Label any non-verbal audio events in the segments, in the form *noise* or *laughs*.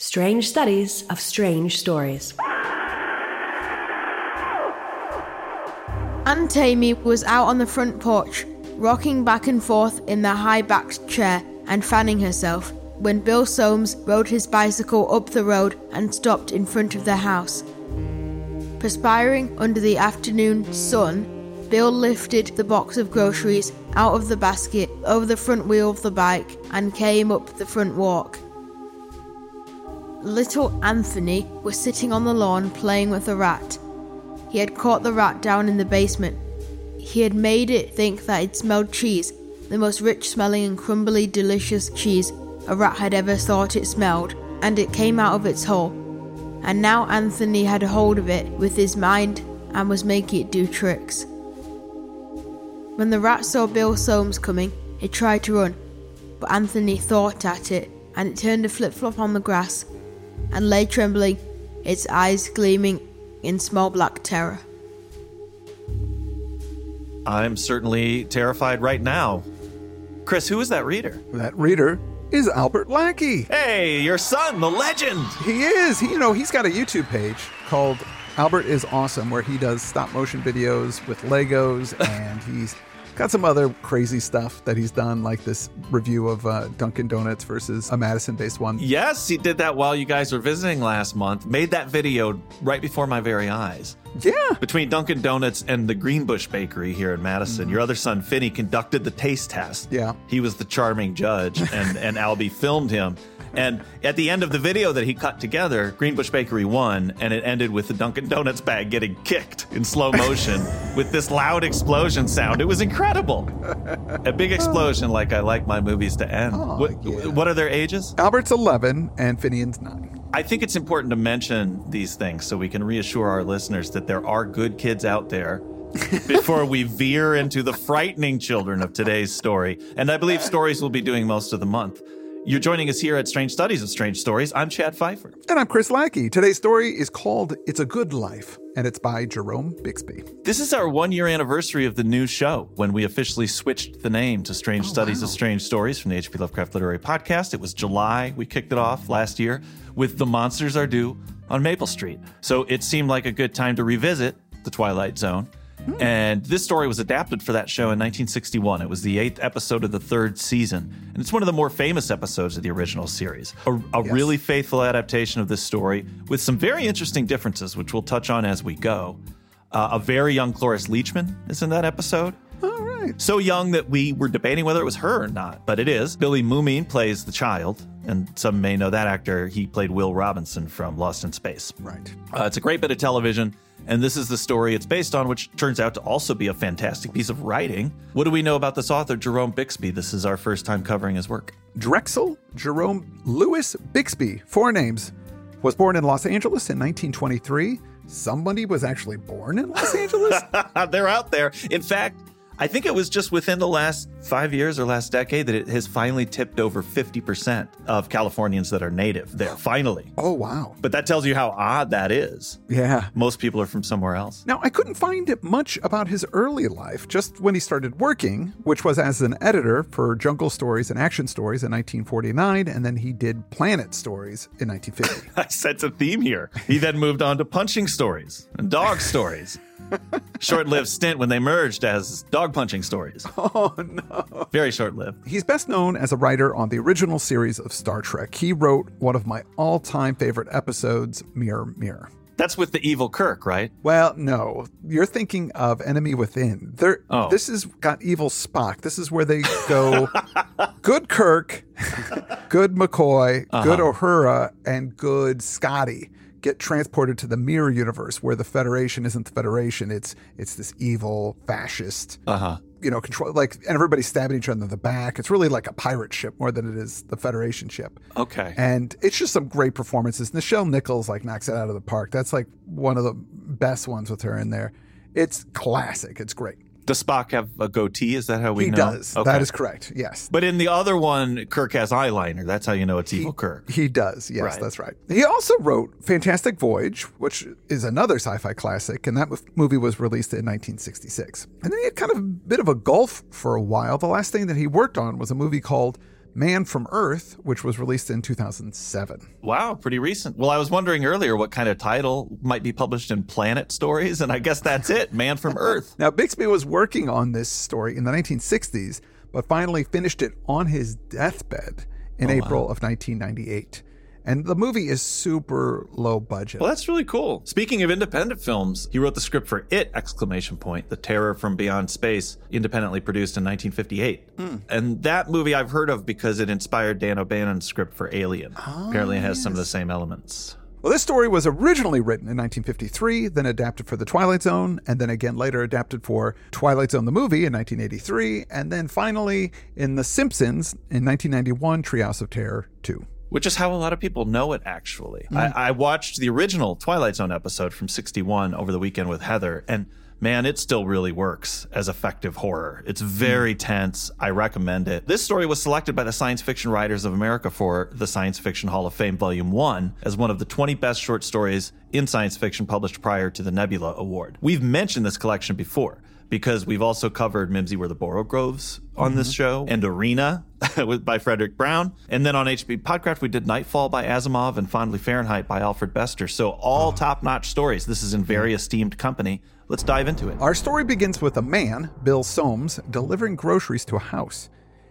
Strange Studies of Strange Stories. Aunt Amy was out on the front porch, rocking back and forth in the high backed chair and fanning herself, when Bill Soames rode his bicycle up the road and stopped in front of their house. Perspiring under the afternoon sun, Bill lifted the box of groceries out of the basket over the front wheel of the bike and came up the front walk. Little Anthony was sitting on the lawn playing with a rat. He had caught the rat down in the basement. He had made it think that it smelled cheese, the most rich smelling and crumbly delicious cheese a rat had ever thought it smelled, and it came out of its hole. And now Anthony had a hold of it with his mind and was making it do tricks. When the rat saw Bill Soames coming, it tried to run, but Anthony thought at it and it turned a flip flop on the grass and lay trembling, its eyes gleaming in small black terror. I'm certainly terrified right now. Chris, who is that reader? That reader is Albert Lackey. Hey, your son, the legend. He is. He, you know, he's got a YouTube page called Albert is Awesome where he does stop motion videos with Legos and he's got some other crazy stuff that he's done, like this review of uh, Dunkin' Donuts versus a Madison based one. Yes, he did that while you guys were visiting last month. Made that video right before my very eyes. Yeah. Between Dunkin' Donuts and the Greenbush Bakery here in Madison, mm-hmm. your other son, Finney, conducted the taste test. Yeah. He was the charming judge, and, and Albie filmed him. And at the end of the video that he cut together, Greenbush Bakery won, and it ended with the Dunkin' Donuts bag getting kicked in slow motion *laughs* with this loud explosion sound. It was incredible. A big explosion, like I like my movies to end. Oh, what, yeah. what are their ages? Albert's 11 and Finian's 9. I think it's important to mention these things so we can reassure our listeners that there are good kids out there *laughs* before we veer into the frightening children of today's story. And I believe stories will be doing most of the month. You're joining us here at Strange Studies of Strange Stories. I'm Chad Pfeiffer. And I'm Chris Lackey. Today's story is called It's a Good Life, and it's by Jerome Bixby. This is our one year anniversary of the new show when we officially switched the name to Strange oh, Studies wow. of Strange Stories from the H.P. Lovecraft Literary Podcast. It was July. We kicked it off last year with The Monsters Are Due on Maple Street. So it seemed like a good time to revisit The Twilight Zone Hmm. And this story was adapted for that show in 1961. It was the eighth episode of the third season. And it's one of the more famous episodes of the original series. A, a yes. really faithful adaptation of this story with some very interesting differences, which we'll touch on as we go. Uh, a very young Cloris Leachman is in that episode. All right. So young that we were debating whether it was her or not, but it is. Billy Mumy plays the child, and some may know that actor. He played Will Robinson from Lost in Space. Right. Uh, it's a great bit of television. And this is the story it's based on, which turns out to also be a fantastic piece of writing. What do we know about this author, Jerome Bixby? This is our first time covering his work. Drexel Jerome Lewis Bixby, four names, was born in Los Angeles in 1923. Somebody was actually born in Los Angeles? *laughs* They're out there. In fact, I think it was just within the last five years or last decade that it has finally tipped over 50% of Californians that are native there, finally. Oh, wow. But that tells you how odd that is. Yeah. Most people are from somewhere else. Now, I couldn't find much about his early life, just when he started working, which was as an editor for Jungle Stories and Action Stories in 1949, and then he did Planet Stories in 1950. *laughs* I sense a theme here. He then moved on to Punching Stories and Dog Stories. *laughs* short-lived stint when they merged as dog punching stories. *laughs* Oh no. Very short-lived. He's best known as a writer on the original series of Star Trek. He wrote one of my all-time favorite episodes, Mirror Mirror. That's with the evil Kirk, right? Well, no. You're thinking of Enemy Within. There oh. this has got evil Spock. This is where they go *laughs* good Kirk, good McCoy, uh-huh. good Uhura, and good Scotty get transported to the mirror universe where the Federation isn't the Federation. It's it's this evil fascist. Uh-huh. You know, control like and everybody's stabbing each other in the back. It's really like a pirate ship more than it is the Federation ship. Okay. And it's just some great performances. Nichelle Nichols like knocks it out of the park. That's like one of the best ones with her in there. It's classic. It's great. Does Spock have a goatee? Is that how we he know? He does. Okay. That is correct. Yes. But in the other one, Kirk has eyeliner. That's how you know it's he, evil Kirk. He does. Yes, right. that's right. He also wrote Fantastic Voyage, which is another sci-fi classic, and that movie was released in 1966. And then he had kind of a bit of a gulf for a while. The last thing that he worked on was a movie called Man from Earth, which was released in 2007. Wow, pretty recent. Well, I was wondering earlier what kind of title might be published in Planet Stories, and I guess that's it Man from *laughs* Earth. now, Bixby was working on this story in the 1960s, but finally finished it on his deathbed in oh, April wow. of 1998. And the movie is super low budget. Well, that's really cool. Speaking of independent films, he wrote the script for It! exclamation point, The Terror from Beyond Space, independently produced in 1958. Mm. And that movie I've heard of because it inspired Dan O'Bannon's script for Alien. Oh, Apparently it has yes. some of the same elements. Well, this story was originally written in 1953, then adapted for The Twilight Zone, and then again later adapted for Twilight Zone the movie in 1983, and then finally in The Simpsons in 1991, Treehouse of Terror 2 which is how a lot of people know it actually. Mm. I, I, watched the original Twilight Zone episode from 61 over the weekend with Heather, and man, it still really works as effective horror. It's very mm. tense. I recommend it. This story was selected by the Science Fiction Writers of America for the Science Fiction Hall of Fame Volume 1 as one of the 20 best short stories in science fiction published prior to the Nebula Award. We've mentioned this collection before because we've also covered Mimsy Were the Borogoves on mm-hmm. this show and Arena *laughs* by Fredric Brown. And then on HP Podcraft, we did Nightfall by Asimov and Fondly Fahrenheit by Alfred Bester. So all oh. top notch stories. This is in very esteemed company. Let's dive into it. Our story begins with a man, Bill Soames, delivering groceries to a house.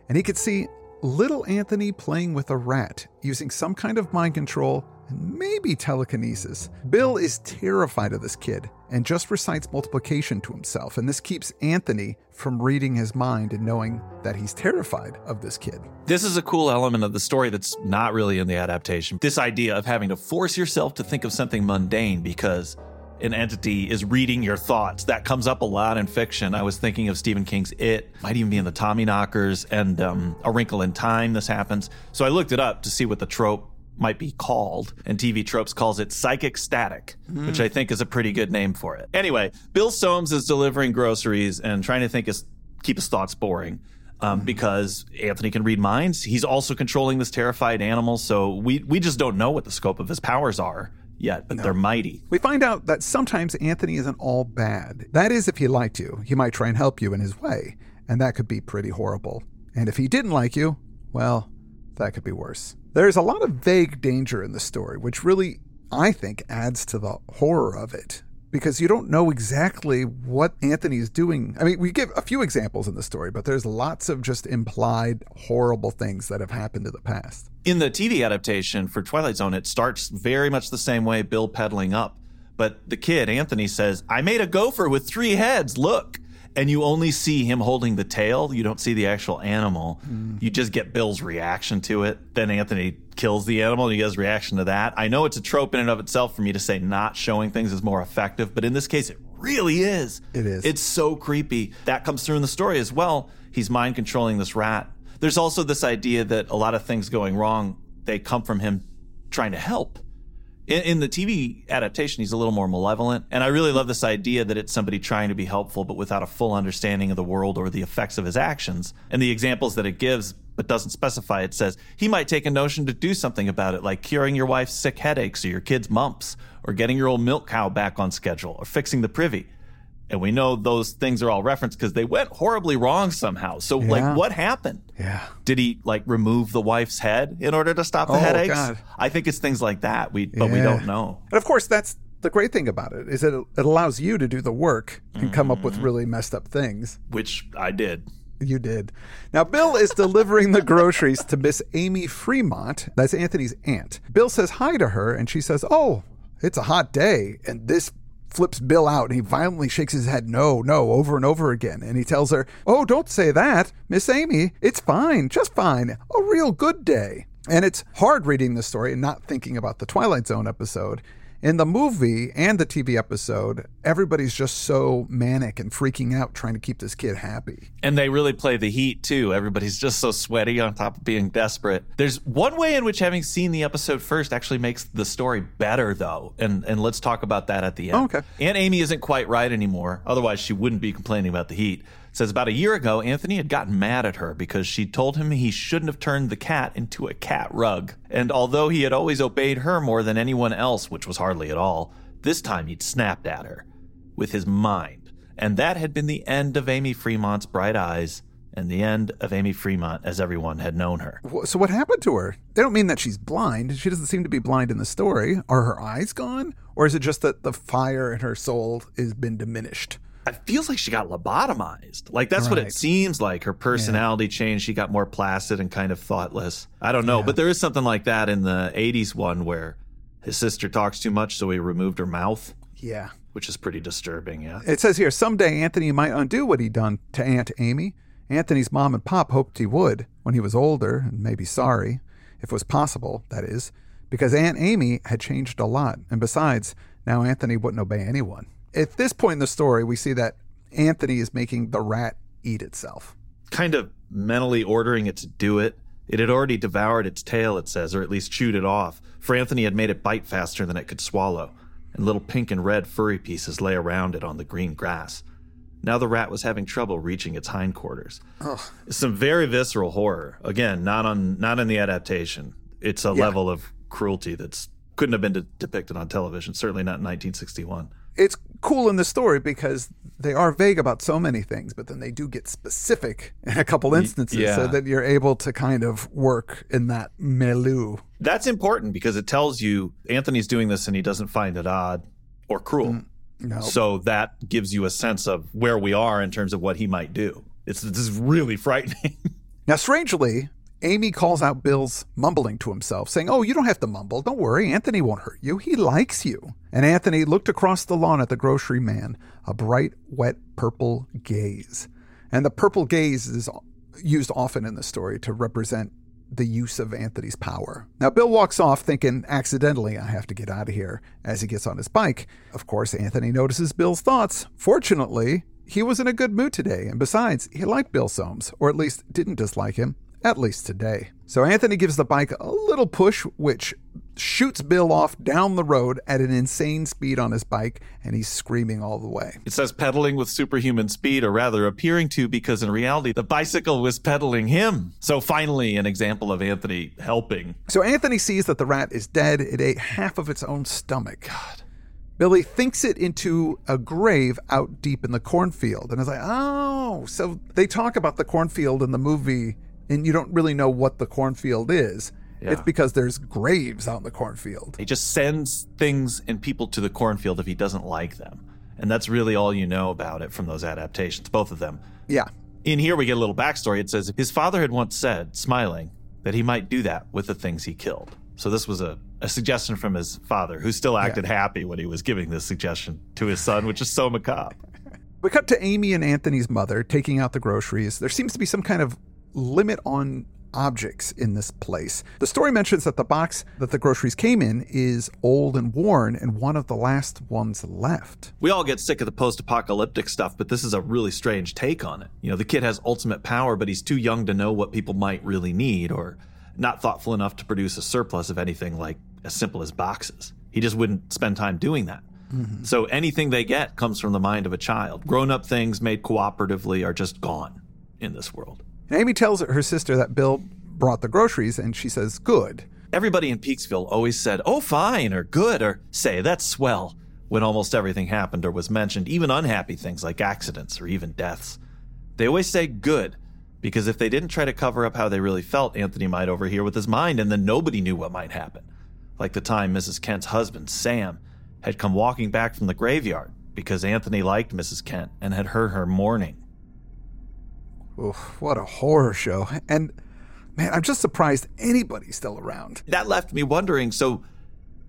And he could see little Anthony playing with a rat using some kind of mind control and maybe telekinesis. Bill is terrified of this kid and just recites multiplication to himself, and this keeps Anthony from reading his mind and knowing that he's terrified of this kid. This is a cool element of the story that's not really in the adaptation. This idea of having to force yourself to think of something mundane because an entity is reading your thoughts. That comes up a lot in fiction. I was thinking of Stephen King's It, might even be in the Tommyknockers and um, A Wrinkle in Time. This happens. So I looked it up to see what the trope might be called, and TV Tropes calls it psychic static, mm. which I think is a pretty good name for it. Anyway, Bill Soames is delivering groceries and trying to think his, keep his thoughts boring. Um, mm. because Anthony can read minds. He's also controlling this terrified animal, so we we just don't know what the scope of his powers are yet, but no. they're mighty. We find out that sometimes Anthony isn't all bad. That is, if he liked you, he might try and help you in his way, and that could be pretty horrible. And if he didn't like you, well, that could be worse. There's a lot of vague danger in the story, which really, I think, adds to the horror of it because you don't know exactly what Anthony is doing. I mean, we give a few examples in the story, but there's lots of just implied horrible things that have happened in the past. In the TV adaptation for Twilight Zone, it starts very much the same way, Bill pedaling up. But the kid, Anthony, says, I made a gopher with three heads. Look and you only see him holding the tail. You don't see the actual animal. Mm. You just get Bill's reaction to it. Then Anthony kills the animal and he has reaction to that. I know it's a trope in and of itself for me to say not showing things is more effective, but in this case, it really is. It is. It's so creepy. That comes through in the story as well. He's mind controlling this rat. There's also this idea that a lot of things going wrong, they come from him trying to help. In, in, the TV adaptation, he's a little more malevolent. And I really love this idea that it's somebody trying to be helpful, but without a full understanding of the world or the effects of his actions. And the examples that it gives, but doesn't specify, it says he might take a notion to do something about it, like curing your wife's sick headaches or your kid's mumps, or getting your old milk cow back on schedule, or fixing the privy. And we know those things are all referenced because they went horribly wrong somehow. So, yeah. like, what happened? Yeah. Did he like remove the wife's head in order to stop the oh, headaches? God. I think it's things like that. We, but yeah. we don't know. And of course, that's the great thing about it is that it allows you to do the work and mm-hmm. come up with mm-hmm. really messed up things. Which I did. You did. Now, Bill is delivering the groceries to Miss Amy Fremont. That's Anthony's aunt. Bill says hi to her, and she says, Oh, it's a hot day, and this flips Bill out and he violently shakes his head no, no, over and over again. And he tells her, Oh, don't say that, Miss Amy. It's fine, just fine. A real good day. And it's hard reading this story and not thinking about the Twilight Zone episode in the movie and the TV episode, everybody's just so manic and freaking out trying to keep this kid happy. And they really play the heat too. Everybody's just so sweaty on top of being desperate. There's one way in which having seen the episode first actually makes the story better though. And and let's talk about that at the end. Oh, okay. Aunt Amy isn't quite right anymore. Otherwise she wouldn't be complaining about the heat says about a year ago, Anthony had gotten mad at her because she told him he shouldn't have turned the cat into a cat rug. And although he had always obeyed her more than anyone else, which was hardly at all, this time he'd snapped at her with his mind. And that had been the end of Amy Fremont's bright eyes and the end of Amy Fremont as everyone had known her. So, what happened to her? They don't mean that she's blind. She doesn't seem to be blind in the story. Are her eyes gone? Or is it just that the fire in her soul has been diminished? It feels like she got lobotomized. Like that's right. what it seems like. Her personality yeah. changed. She got more placid and kind of thoughtless. I don't know, yeah. but there is something like that in the 80s one where his sister talks too much, so he removed her mouth. Yeah. Which is pretty disturbing, yeah. It says here someday Anthony might undo what he'd done to Aunt Amy. Anthony's mom and pop hoped he would when he was older and maybe sorry, if it was possible, that is, because Aunt Amy had changed a lot. And besides, now Anthony wouldn't obey anyone. At this point in the story, we see that Anthony is making the rat eat itself. Kind of mentally ordering it to do it. It had already devoured its tail, it says, or at least chewed it off, for Anthony had made it bite faster than it could swallow, and little pink and red furry pieces lay around it on the green grass. Now the rat was having trouble reaching its hindquarters. Ugh. Some very visceral horror. Again, not on not in the adaptation. It's a yeah. level of cruelty that's couldn't have been de- depicted on television. Certainly not in 1961 it's cool in the story because they are vague about so many things, but then they do get specific in a couple instances yeah. so that you're able to kind of work in that milieu. That's important because it tells you Anthony's doing this and he doesn't find it odd or cruel. Mm, no. So that gives you a sense of where we are in terms of what he might do. It's this is really *laughs* frightening. now, strangely, Amy calls out Bill's mumbling to himself, saying, Oh, you don't have to mumble. Don't worry. Anthony won't hurt you. He likes you. And Anthony looked across the lawn at the grocery man, a bright, wet purple gaze. And the purple gaze is used often in the story to represent the use of Anthony's power. Now, Bill walks off thinking, accidentally, I have to get out of here as he gets on his bike. Of course, Anthony notices Bill's thoughts. Fortunately, he was in a good mood today, and besides, he liked Bill Soames, or at least didn't dislike him at least today. So Anthony gives the bike a little push, which shoots Bill off down the road at an insane speed on his bike, and he's screaming all the way. It says pedaling with superhuman speed, or rather appearing to, because in reality, the bicycle was pedaling him. So finally, an example of Anthony helping. So Anthony sees that the rat is dead. It ate half of its own stomach. God. Billy thinks it into a grave out deep in the cornfield. And is like, oh, so they talk about the cornfield in the movie and you don't really know what the cornfield is. Yeah. It's because there's graves out in the cornfield. He just sends things and people to the cornfield if he doesn't like them. And that's really all you know about it from those adaptations, both of them. Yeah. In here, we get a little backstory. It says his father had once said, smiling, that he might do that with the things he killed. So this was a, a suggestion from his father, who still acted yeah. happy when he was giving this suggestion to his son, which is so macabre. We cut to Amy and Anthony's mother taking out the groceries. There seems to be some kind of limit on objects in this place. The story mentions that the box that the groceries came in is old and worn and one of the last ones left. We all get sick of the post apocalyptic stuff, but this is a really strange take on it. You know, the kid has ultimate power, but he's too young to know what people might really need or not thoughtful enough to produce a surplus of anything like as simple as boxes. He just wouldn't spend time doing that. Mm-hmm. So anything they get comes from the mind of a child. Grown up things made cooperatively are just gone in this world. And Amy tells her sister that Bill brought the groceries, and she says, Good. Everybody in Peaksville always said, Oh, fine, or good, or say, That's swell, when almost everything happened or was mentioned, even unhappy things like accidents or even deaths. They always say good, because if they didn't try to cover up how they really felt, Anthony might overhear with his mind, and then nobody knew what might happen. Like the time Mrs. Kent's husband, Sam, had come walking back from the graveyard because Anthony liked Mrs. Kent and had heard her mourning Oof, what a horror show. And man, I'm just surprised anybody's still around. That left me wondering so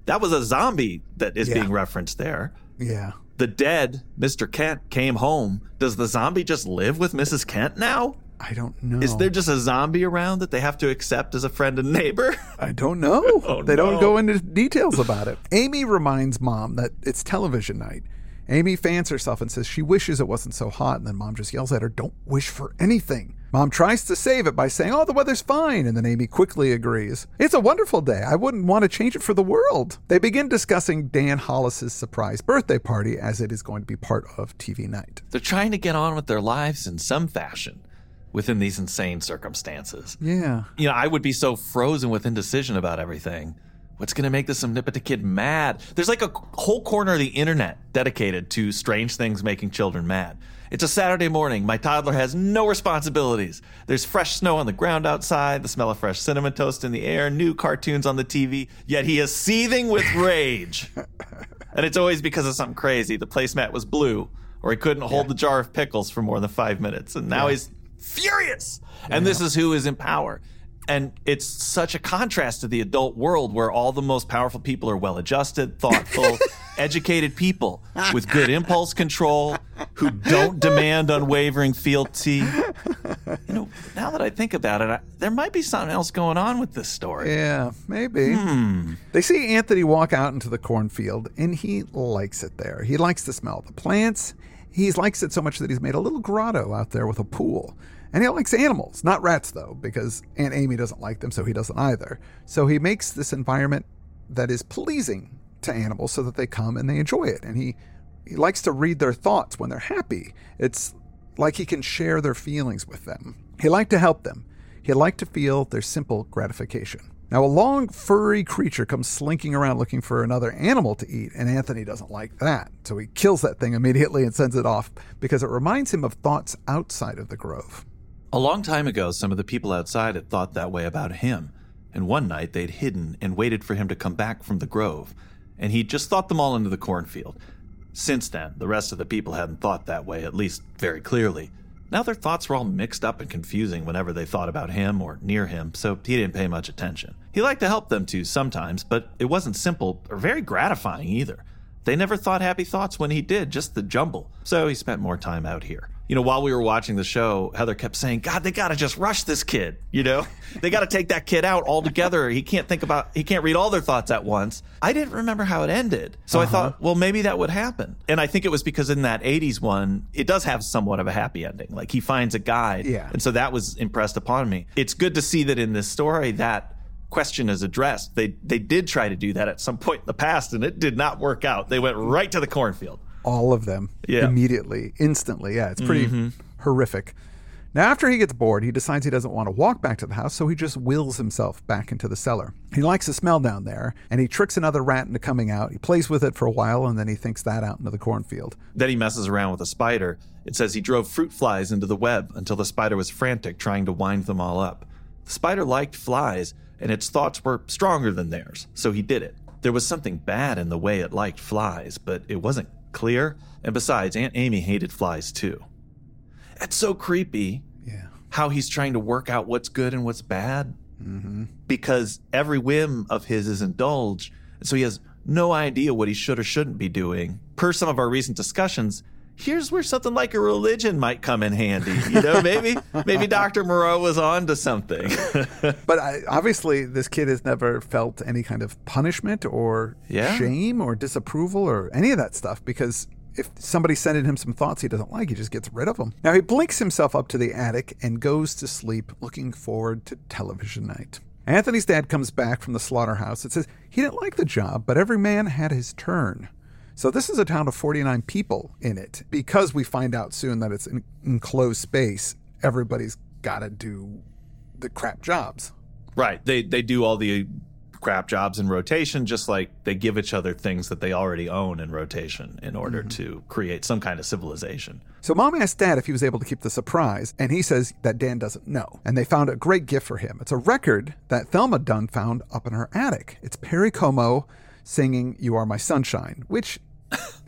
that was a zombie that is yeah. being referenced there. Yeah. The dead Mr. Kent came home. Does the zombie just live with Mrs. Kent now? I don't know. Is there just a zombie around that they have to accept as a friend and neighbor? *laughs* I don't know. oh, they no. don't go into details about it. Amy reminds mom that it's television night Amy fans herself and says she wishes it wasn't so hot, and then mom just yells at her, Don't wish for anything. Mom tries to save it by saying, Oh, the weather's fine, and then Amy quickly agrees. It's a wonderful day. I wouldn't want to change it for the world. They begin discussing Dan Hollis's surprise birthday party as it is going to be part of TV night. They're trying to get on with their lives in some fashion within these insane circumstances. Yeah. You know, I would be so frozen with indecision about everything What's going to make this omnipotent kid mad? There's like a whole corner of the internet dedicated to strange things making children mad. It's a Saturday morning. My toddler has no responsibilities. There's fresh snow on the ground outside, the smell of fresh cinnamon toast in the air, new cartoons on the TV, yet he is seething with rage. *laughs* and it's always because of something crazy. The placemat was blue, or he couldn't hold yeah. the jar of pickles for more than five minutes. And now yeah. he's furious. Yeah. And this is who is in power. And it's such a contrast to the adult world where all the most powerful people are well adjusted, thoughtful, *laughs* educated people with good impulse control who don't demand unwavering fealty. You know, now that I think about it, I, there might be something else going on with this story. Yeah, maybe. Hmm. They see Anthony walk out into the cornfield, and he likes it there. He likes the smell of the plants. He likes it so much that he's made a little grotto out there with a pool. And he likes animals, not rats though, because Aunt Amy doesn't like them, so he doesn't either. So he makes this environment that is pleasing to animals so that they come and they enjoy it. And he, he likes to read their thoughts when they're happy. It's like he can share their feelings with them. He liked to help them. He liked to feel their simple gratification. Now, a long, furry creature comes slinking around looking for another animal to eat, and Anthony doesn't like that. So he kills that thing immediately and sends it off because it reminds him of thoughts outside of the grove. A long time ago, some of the people outside had thought that way about him, and one night they'd hidden and waited for him to come back from the grove, and he'd just thought them all into the cornfield. Since then, the rest of the people hadn't thought that way, at least very clearly. Now their thoughts were all mixed up and confusing whenever they thought about him or near him, so he didn't pay much attention. He liked to help them too sometimes, but it wasn't simple or very gratifying either. They never thought happy thoughts when he did, just the jumble. So he spent more time out here you know, while we were watching the show, Heather kept saying, God, they got to just rush this kid. You know, *laughs* they got to take that kid out altogether. He can't think about, he can't read all their thoughts at once. I didn't remember how it ended. So uh-huh. I thought, well, maybe that would happen. And I think it was because in that 80s one, it does have somewhat of a happy ending. Like he finds a guide. Yeah. And so that was impressed upon me. It's good to see that in this story that question is addressed. They they did try to do that at some point in the past and it did not work out. They went right to the cornfield all of them yeah. immediately, instantly. Yeah, it's pretty mm-hmm. horrific. Now, after he gets bored, he decides he doesn't want to walk back to the house, so he just wills himself back into the cellar. He likes the smell down there, and he tricks another rat into coming out. He plays with it for a while, and then he thinks that out into the cornfield. Then he messes around with a spider. It says he drove fruit flies into the web until the spider was frantic, trying to wind them all up. The spider liked flies, and its thoughts were stronger than theirs, so he did it. There was something bad in the way it liked flies, but it wasn't clear. And besides, Aunt Amy hated flies too. It's so creepy. Yeah. How he's trying to work out what's good and what's bad. Mm-hmm. Because every whim of his is indulged. So he has no idea what he should or shouldn't be doing. Per some of our recent discussions, here's where something like a religion might come in handy. You know, maybe maybe Dr. Moreau was on to something. *laughs* but I, obviously, this kid has never felt any kind of punishment or yeah. shame or disapproval or any of that stuff because if somebody's sending him some thoughts he doesn't like, he just gets rid of them. Now he blinks himself up to the attic and goes to sleep, looking forward to television night. Anthony's dad comes back from the slaughterhouse. It says he didn't like the job, but every man had his turn. So this is a town of 49 people in it. Because we find out soon that it's an enclosed space, everybody's got to do the crap jobs. Right. They they do all the crap jobs in rotation just like they give each other things that they already own in rotation in order mm-hmm. to create some kind of civilization. So mom asked dad if he was able to keep the surprise, and he says that Dan doesn't know. And they found a great gift for him. It's a record that Thelma Dunn found up in her attic. It's Perry Como singing You Are My Sunshine, which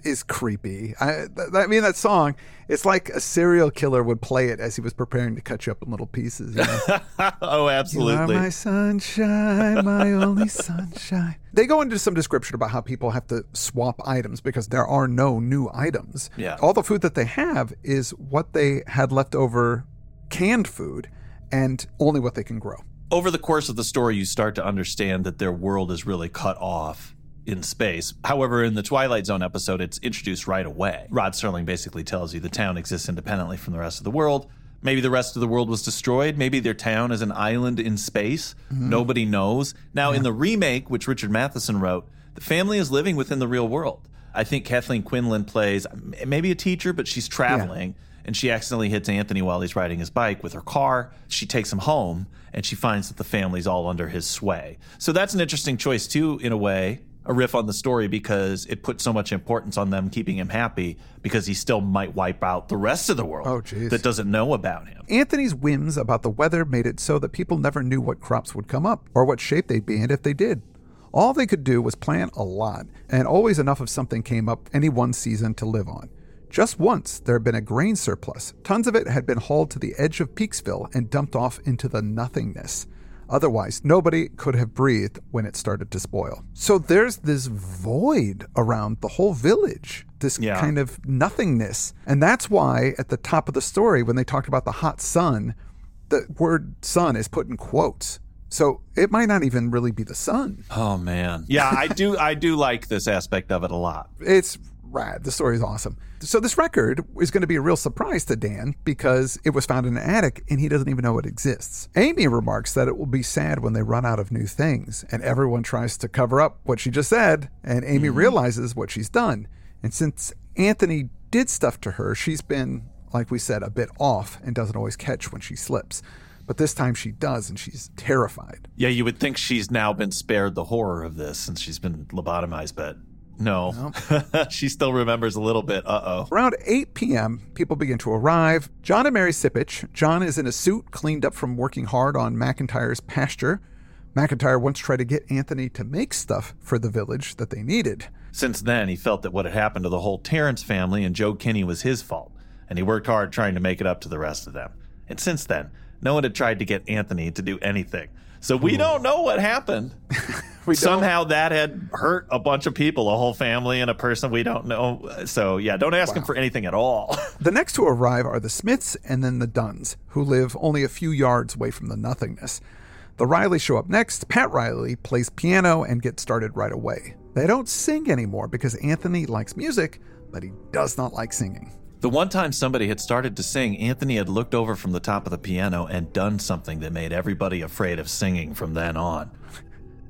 is creepy. I, th- I mean, that song, it's like a serial killer would play it as he was preparing to cut you up in little pieces. You know? *laughs* oh, absolutely. You are my sunshine, my only sunshine. They go into some description about how people have to swap items because there are no new items. Yeah. All the food that they have is what they had left over canned food and only what they can grow. Over the course of the story, you start to understand that their world is really cut off in space. However, in the Twilight Zone episode, it's introduced right away. Rod Serling basically tells you the town exists independently from the rest of the world. Maybe the rest of the world was destroyed. Maybe their town is an island in space. Mm-hmm. Nobody knows. Now, yeah. in the remake, which Richard Matheson wrote, the family is living within the real world. I think Kathleen Quinlan plays maybe a teacher, but she's traveling. Yeah and she accidentally hits Anthony while he's riding his bike with her car. She takes him home and she finds that the family's all under his sway. So that's an interesting choice, too, in a way, a riff on the story because it puts so much importance on them keeping him happy because he still might wipe out the rest of the world oh, geez. that doesn't know about him. Anthony's whims about the weather made it so that people never knew what crops would come up or what shape they'd be in if they did. All they could do was plant a lot, and always enough of something came up any one season to live on. Just once, there had been a grain surplus. Tons of it had been hauled to the edge of Peaksville and dumped off into the nothingness. Otherwise, nobody could have breathed when it started to spoil. So there's this void around the whole village, this yeah. kind of nothingness. And that's why at the top of the story, when they talked about the hot sun, the word sun is put in quotes so it might not even really be the sun. Oh man. Yeah, I *laughs* do I do like this aspect of it a lot. It's rad. The story is awesome. So this record is going to be a real surprise to Dan because it was found in an attic and he doesn't even know it exists. Amy remarks that it will be sad when they run out of new things and everyone tries to cover up what she just said and Amy mm-hmm. realizes what she's done. And since Anthony did stuff to her, she's been like we said a bit off and doesn't always catch when she slips. But this time she does, and she's terrified. Yeah, you would think she's now been spared the horror of this since she's been lobotomized, but no. Nope. *laughs* she still remembers a little bit. Uh oh. Around 8 p.m., people begin to arrive. John and Mary Sipich. John is in a suit, cleaned up from working hard on McIntyre's pasture. McIntyre once tried to get Anthony to make stuff for the village that they needed. Since then, he felt that what had happened to the whole Terrence family and Joe Kinney was his fault, and he worked hard trying to make it up to the rest of them. And since then, no one had tried to get Anthony to do anything. So we don't know what happened. *laughs* Somehow that had hurt a bunch of people, a whole family and a person we don't know. So yeah, don't ask him for anything at all. *laughs* the next to arrive are the Smiths and then the Dunns, who live only a few yards away from the nothingness. The Rileys show up next. Pat Riley plays piano and gets started right away. They don't sing anymore because Anthony likes music, but he does not like singing. The one time somebody had started to sing, Anthony had looked over from the top of the piano and done something that made everybody afraid of singing from then on.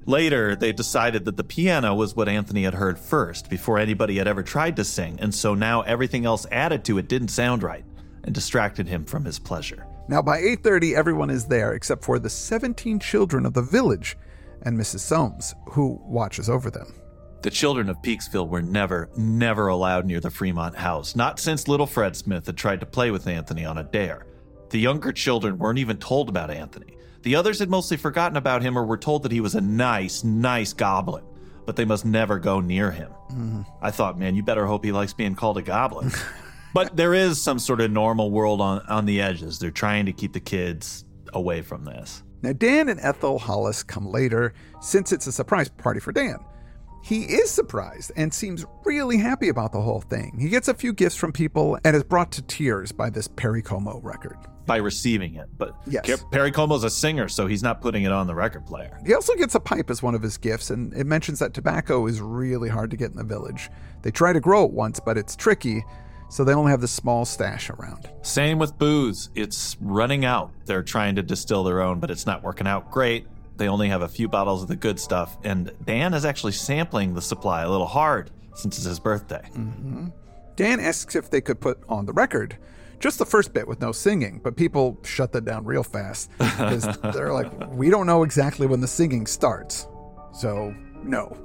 Later, they decided that the piano was what Anthony had heard first before anybody had ever tried to sing, and so now everything else added to it didn't sound right and distracted him from his pleasure. Now by 8:30 everyone is there except for the 17 children of the village and Mrs. Soames, who watches over them. The children of Peaksville were never, never allowed near the Fremont house, not since little Fred Smith had tried to play with Anthony on a dare. The younger children weren't even told about Anthony. The others had mostly forgotten about him or were told that he was a nice, nice goblin, but they must never go near him. Mm. I thought, man, you better hope he likes being called a goblin. *laughs* but there is some sort of normal world on, on the edges. They're trying to keep the kids away from this. Now, Dan and Ethel Hollis come later, since it's a surprise party for Dan. He is surprised and seems really happy about the whole thing. He gets a few gifts from people and is brought to tears by this Perry Como record. By receiving it. But yes. Perry Como's a singer, so he's not putting it on the record player. He also gets a pipe as one of his gifts, and it mentions that tobacco is really hard to get in the village. They try to grow it once, but it's tricky, so they only have this small stash around. Same with booze. It's running out. They're trying to distill their own, but it's not working out great. They only have a few bottles of the good stuff, and Dan is actually sampling the supply a little hard since it's his birthday. Mm-hmm. Dan asks if they could put on the record just the first bit with no singing, but people shut that down real fast *laughs* because they're like, we don't know exactly when the singing starts. So, no.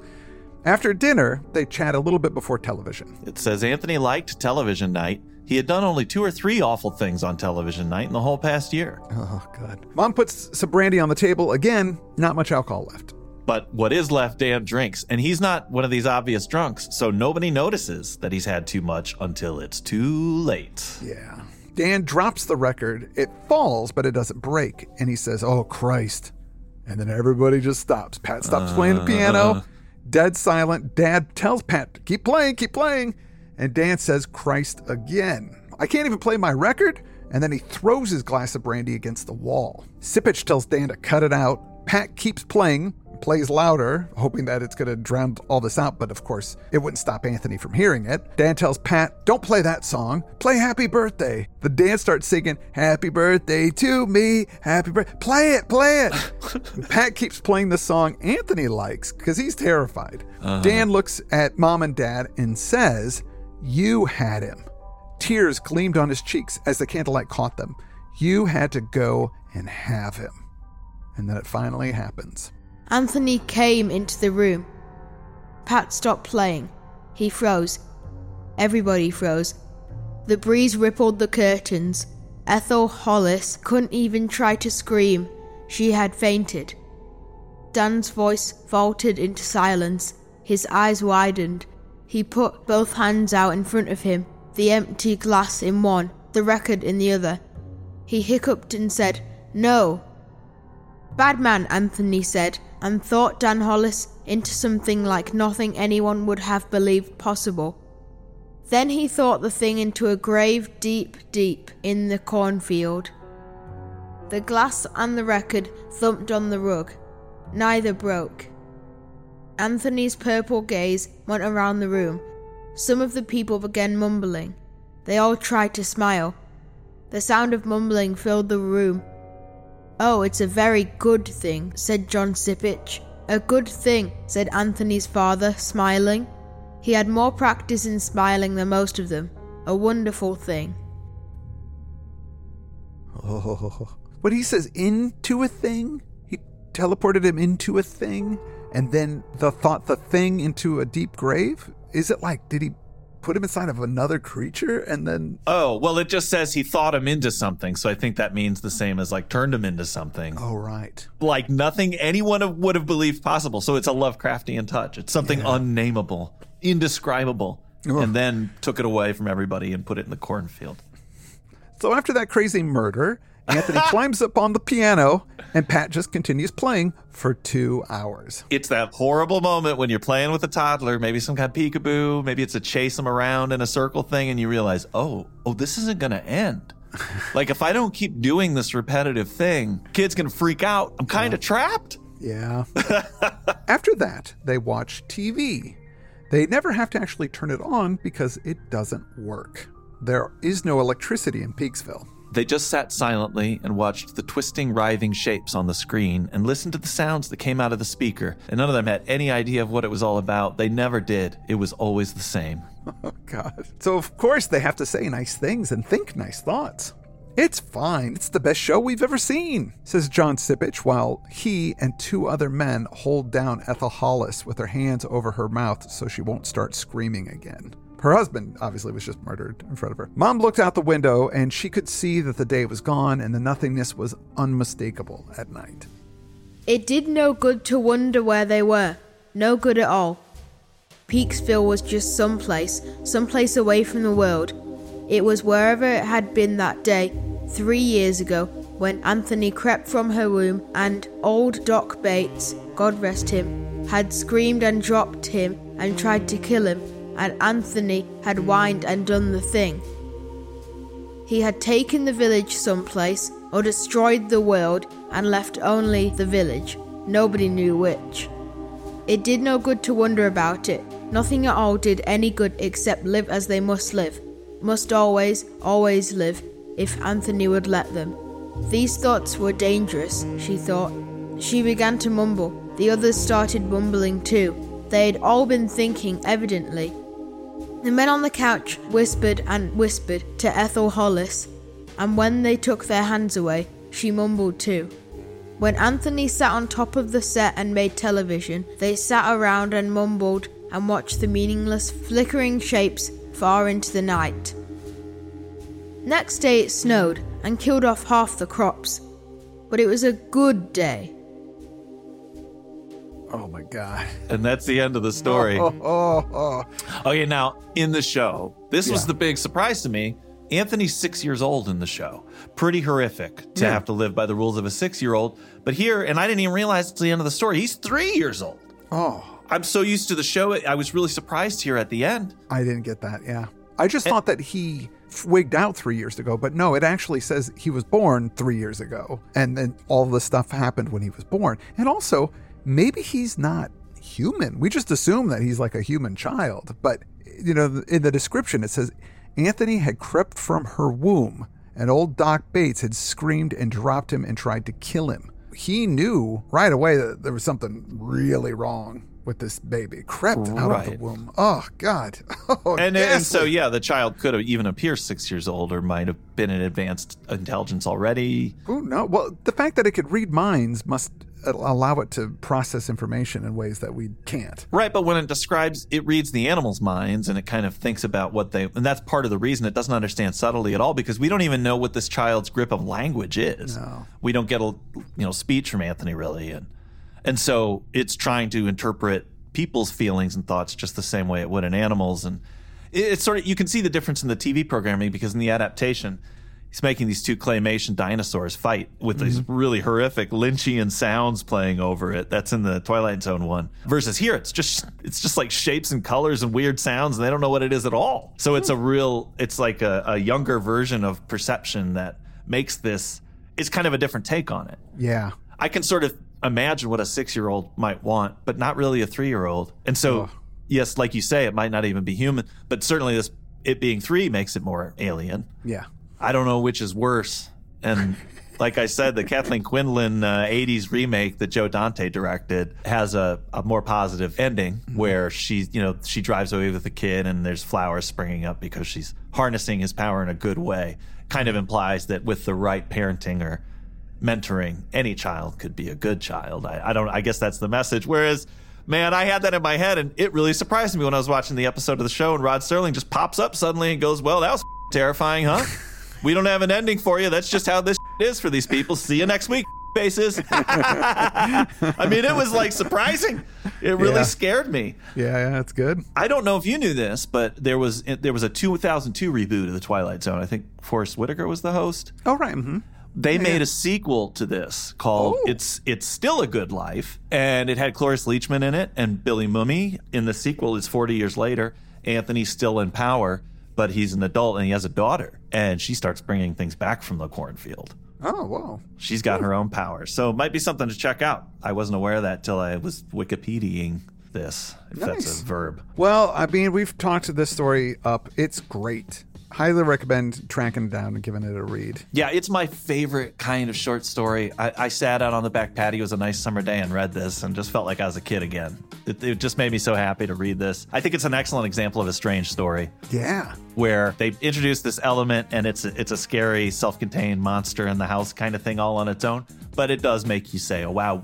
After dinner, they chat a little bit before television. It says Anthony liked television night he had done only two or three awful things on television night in the whole past year. Oh, God. Mom puts some brandy on the table. Again, not much alcohol left. But what is left, Dan drinks, and he's not one of these obvious drunks, so nobody notices that he's had too much until it's too late. Yeah. Dan drops the record. It falls, but it doesn't break. And he says, Oh, Christ. And then everybody just stops. Pat stops uh, playing the piano. Dead silent. Dad tells Pat, Keep playing, keep playing. And Dan says, Christ again. I can't even play my record? And then he throws his glass of brandy against the wall. Sipich tells Dan to cut it out. Pat keeps playing, plays louder, hoping that it's going to drown all this out, but of course, it wouldn't stop Anthony from hearing it. Dan tells Pat, Don't play that song, play Happy Birthday. The Dan starts singing, Happy Birthday to me, Happy Birthday. Play it, play it. *laughs* Pat keeps playing the song Anthony likes because he's terrified. Uh-huh. Dan looks at mom and dad and says, you had him. Tears gleamed on his cheeks as the candlelight caught them. You had to go and have him. And then it finally happens. Anthony came into the room. Pat stopped playing. He froze. Everybody froze. The breeze rippled the curtains. Ethel Hollis couldn't even try to scream. She had fainted. Dan's voice faltered into silence. His eyes widened. He put both hands out in front of him, the empty glass in one, the record in the other. He hiccuped and said, No. Bad man, Anthony said, and thought Dan Hollis into something like nothing anyone would have believed possible. Then he thought the thing into a grave deep, deep in the cornfield. The glass and the record thumped on the rug. Neither broke. Anthony's purple gaze went around the room. Some of the people began mumbling. They all tried to smile. The sound of mumbling filled the room. Oh, it's a very good thing, said John Sipich. A good thing, said Anthony's father, smiling. He had more practice in smiling than most of them. A wonderful thing. Oh, but he says into a thing? He teleported him into a thing? And then the thought the thing into a deep grave? Is it like, did he put him inside of another creature and then oh well it just says he thought him into something. So i think that means the same as like turned him into something. Oh right. Like nothing anyone would have believed possible. So it's a lovecraftian touch. It's something yeah. unnameable indescribable and then took it away from everybody and put it in the cornfield. So after that crazy murder Anthony *laughs* climbs up on the piano, and Pat just continues playing for two hours. It's that horrible moment when you're playing with a toddler, maybe some kind of peekaboo, maybe it's a chase them around in a circle thing, and you realize, oh, oh, this isn't going to end. *laughs* like if I don't keep doing this repetitive thing, kid's to freak out. I'm kind of yeah. trapped. Yeah. *laughs* After that, they watch TV. They never have to actually turn it on because it doesn't work. There is no electricity in Peaksville. They just sat silently and watched the twisting, writhing shapes on the screen and listened to the sounds that came out of the speaker. And none of them had any idea of what it was all about. They never did. It was always the same. *laughs* Oh, God. So, of course, they have to say nice things and think nice thoughts. It's fine. It's the best show we've ever seen, says John Sipich while he and two other men hold down Ethel Hollis with their hands over her mouth so she won't start screaming again. Her husband obviously was just murdered in front of her. Mom looked out the window and she could see that the day was gone and the nothingness was unmistakable at night. It did no good to wonder where they were. No good at all. Peaksville was just someplace, someplace away from the world. It was wherever it had been that day, three years ago, when Anthony crept from her room and old Doc Bates, God rest him, had screamed and dropped him and tried to kill him and Anthony had whined and done the thing. He had taken the village someplace, or destroyed the world and left only the village. Nobody knew which. It did no good to wonder about it. Nothing at all did any good except live as they must live. Must always, always live, if Anthony would let them. These thoughts were dangerous, she thought. She began to mumble. The others started mumbling too. They had all been thinking, evidently. The men on the couch whispered and whispered to Ethel Hollis, and when they took their hands away, she mumbled too. When Anthony sat on top of the set and made television, they sat around and mumbled and watched the meaningless, flickering shapes far into the night. Next day it snowed and killed off half the crops, but it was a good day. Oh my god! And that's the end of the story. *laughs* Oh, oh, oh. yeah. Now in the show, this yeah. was the big surprise to me. Anthony's six years old in the show. Pretty horrific to yeah. have to live by the rules of a six-year-old. But here, and I didn't even realize it's the end of the story. He's three years old. Oh, I'm so used to the show. I was really surprised here at the end. I didn't get that. Yeah, I just and, thought that he wigged out three years ago, but no, it actually says he was born three years ago, and then all this stuff happened when he was born. And also, maybe he's not human. We just assume that he's like a human child. But, you know, in the description, it says Anthony had crept from her womb, and old Doc Bates had screamed and dropped him and tried to kill him. He knew right away that there was something really wrong. with this baby, crept right. out of the womb. Oh God! *laughs* Oh, and, and so yeah, the child could have even appear six years old, or might have been an advanced intelligence already. Who knows? Well, the fact that it could read minds must allow it to process information in ways that we can't. Right, but when it describes, it reads the animals' minds and it kind of thinks about what they, and that's part of the reason it doesn't understand subtlety at all because we don't even know what this child's grip of language is. No. We don't get a, you know, speech from Anthony really, and and so it's trying to interpret people's feelings and thoughts just the same way it would in animals, and it's sort of you can see the difference in the TV programming because in the adaptation he's making these two claymation dinosaurs fight with mm-hmm. these really horrific Lynchian sounds playing over it. That's in the Twilight Zone one. Versus here, it's just it's just like shapes and colors and weird sounds, and they don't know what it is at all. So it's a real, it's like a, a younger version of perception that makes this. It's kind of a different take on it. Yeah, I can sort of imagine what a six year old might want, but not really a three year old. And so, yes, like you say, it might not even be human, but certainly this it being three makes it more alien. Yeah. I don't know which is worse. And *laughs* like I said, the Kathleen Quinlan uh, 80s remake that Joe Dante directed has a, a more positive ending mm-hmm. where she, you know, she drives away with the kid and there's flowers springing up because she's harnessing his power in a good way. Kind of implies that with the right parenting or mentoring, any child could be a good child. I, I don't, I guess that's the message. Whereas, man, I had that in my head and it really surprised me when I was watching the episode of the show and Rod Serling just pops up suddenly and goes, well, that was terrifying, huh? *laughs* We don't have an ending for you. That's just how this *laughs* is for these people. See you next week, *laughs* faces. *laughs* I mean, it was like surprising. It really yeah. scared me. Yeah, yeah, that's good. I don't know if you knew this, but there was there was a 2002 reboot of the Twilight Zone. I think Forest Whitaker was the host. Oh, right. Mm-hmm. They yeah, made yeah. a sequel to this called oh. "It's It's Still a Good Life," and it had Cloris Leachman in it and Billy Mumy. In the sequel, it's 40 years later. Anthony's still in power but he's an adult and he has a daughter, and she starts bringing things back from the cornfield. Oh, wow. She's got hmm. her own powers. So it might be something to check out. I wasn't aware of that till I was Wikipediaing this, if nice. that's a verb. Well, I mean, we've talked this story up. It's great highly recommend tracking it down and giving it a read. Yeah, it's my favorite kind of short story. I, I, sat out on the back patio. It was a nice summer day and read this and just felt like I was a kid again. It, it just made me so happy to read this. I think it's an excellent example of a strange story. Yeah. Where they introduce this element and it's a, it's a scary, self contained monster in the house kind of thing all on its own. But it does make you say, oh, wow,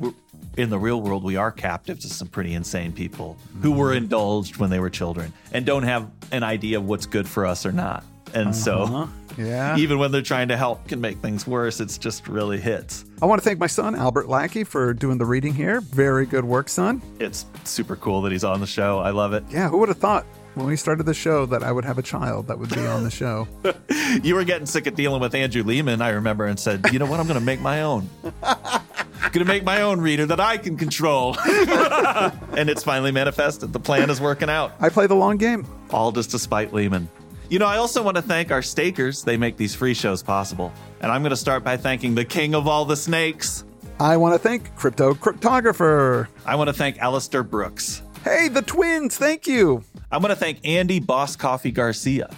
in the real world, we are captive to some pretty insane people who were indulged when they were children and don't have an idea of what's good for us or not. And uh-huh. so, yeah, even when they're trying to help, can make things worse. It's just really hits. I want to thank my son Albert Lackey for doing the reading here. Very good work, son. It's super cool that he's on the show. I love it. Yeah, who would have thought when we started the show that I would have a child that would be on the show. *laughs* you were getting sick of dealing with Andrew Leman, I remember, and said, "You know what? I'm going to make my own. I'm going to make my own reader that I can control." *laughs* and it's finally manifested. The plan is working out. I play the long game. All just despite Leman. You know, I also want to thank our stakers. They make these free shows possible. And I'm going to start by thanking the king of all the snakes. I want to thank Crypto Cryptographer. I want to thank Alistair Brooks. Hey, the twins, thank you. I want to thank Andy Boss Coffee Garcia.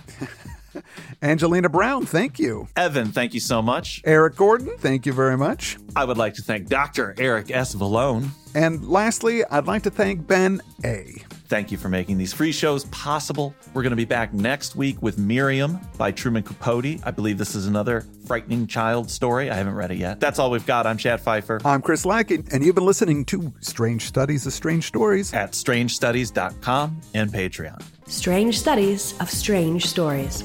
*laughs* Angelina Brown, thank you. Evan, thank you so much. Eric Gordon, thank you very much. I would like to thank Dr. Eric S. Vallone. And lastly, I'd like to thank Ben A. Thank you for making these free shows possible. We're going to be back next week with Miriam by Truman Capote. I believe this is another frightening child story. I haven't read it yet. That's all we've got. I'm Chad Fifer. I'm Chris Lackey, and you've been listening to Strange Studies of Strange Stories at strangestudies.com and Patreon. Strange Studies of Strange Stories.